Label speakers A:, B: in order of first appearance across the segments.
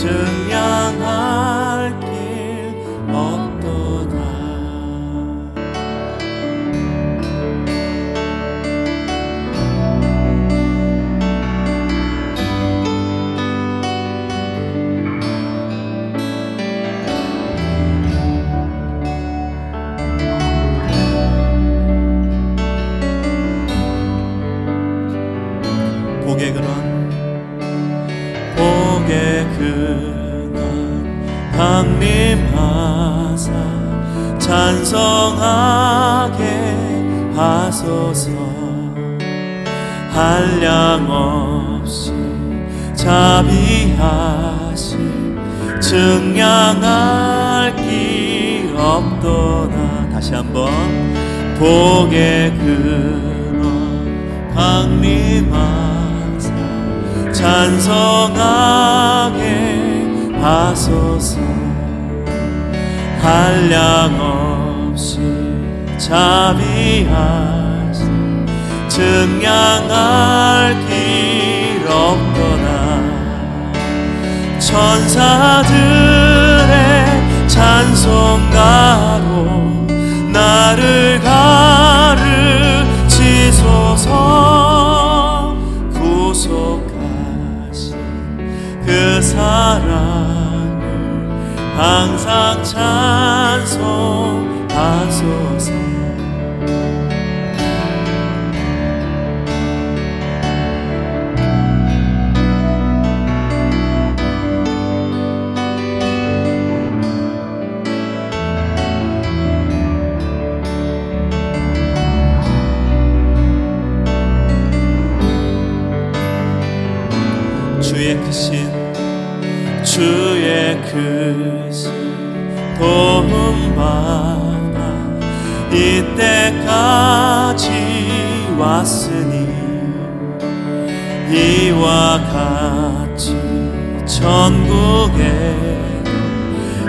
A: 증량할 길 없도다 근원 강림하사 찬성하게 하소서. 한량 없이 자비하심 증량할 길 없도다. 다시 한번 복의 근원 강림하사 찬성하 게 하소서. 한량 없이 자비하심 증량할 길 없거나. 천사들의 찬송가로 나를 가 항상 찬송하소서. 주의 크신 도움받아 이때까지 왔으니 이와 같이 천국에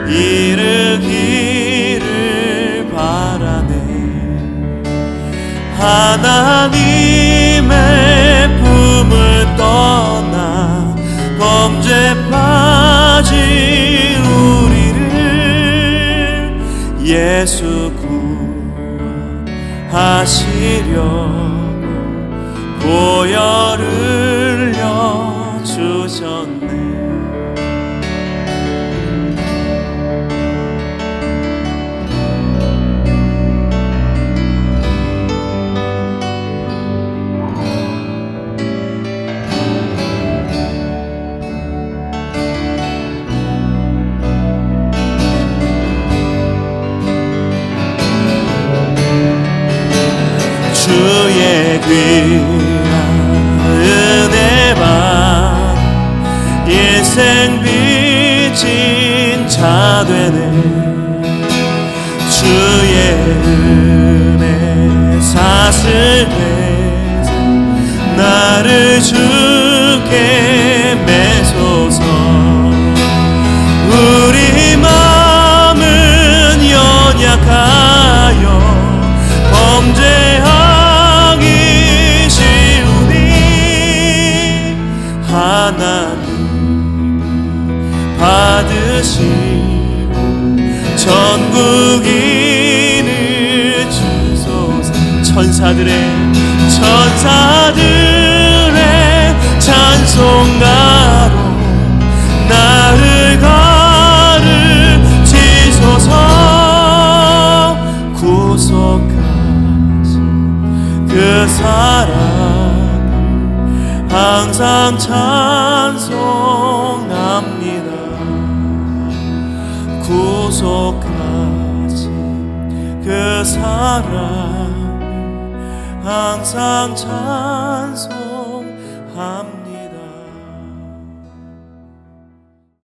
A: 이르기를 바라네. 하나님의 품을 떠나 범죄 빠진 예수 구하시려고 보혈을 일생 빚진 자 되네. 주의 전국인을 주소서. 천사들의 천사들의 찬송가로 나를 가르치소서. 구속하신 그 사랑을 항상 찬송합니다 구속하지 그 사랑 항상 찬송합니다.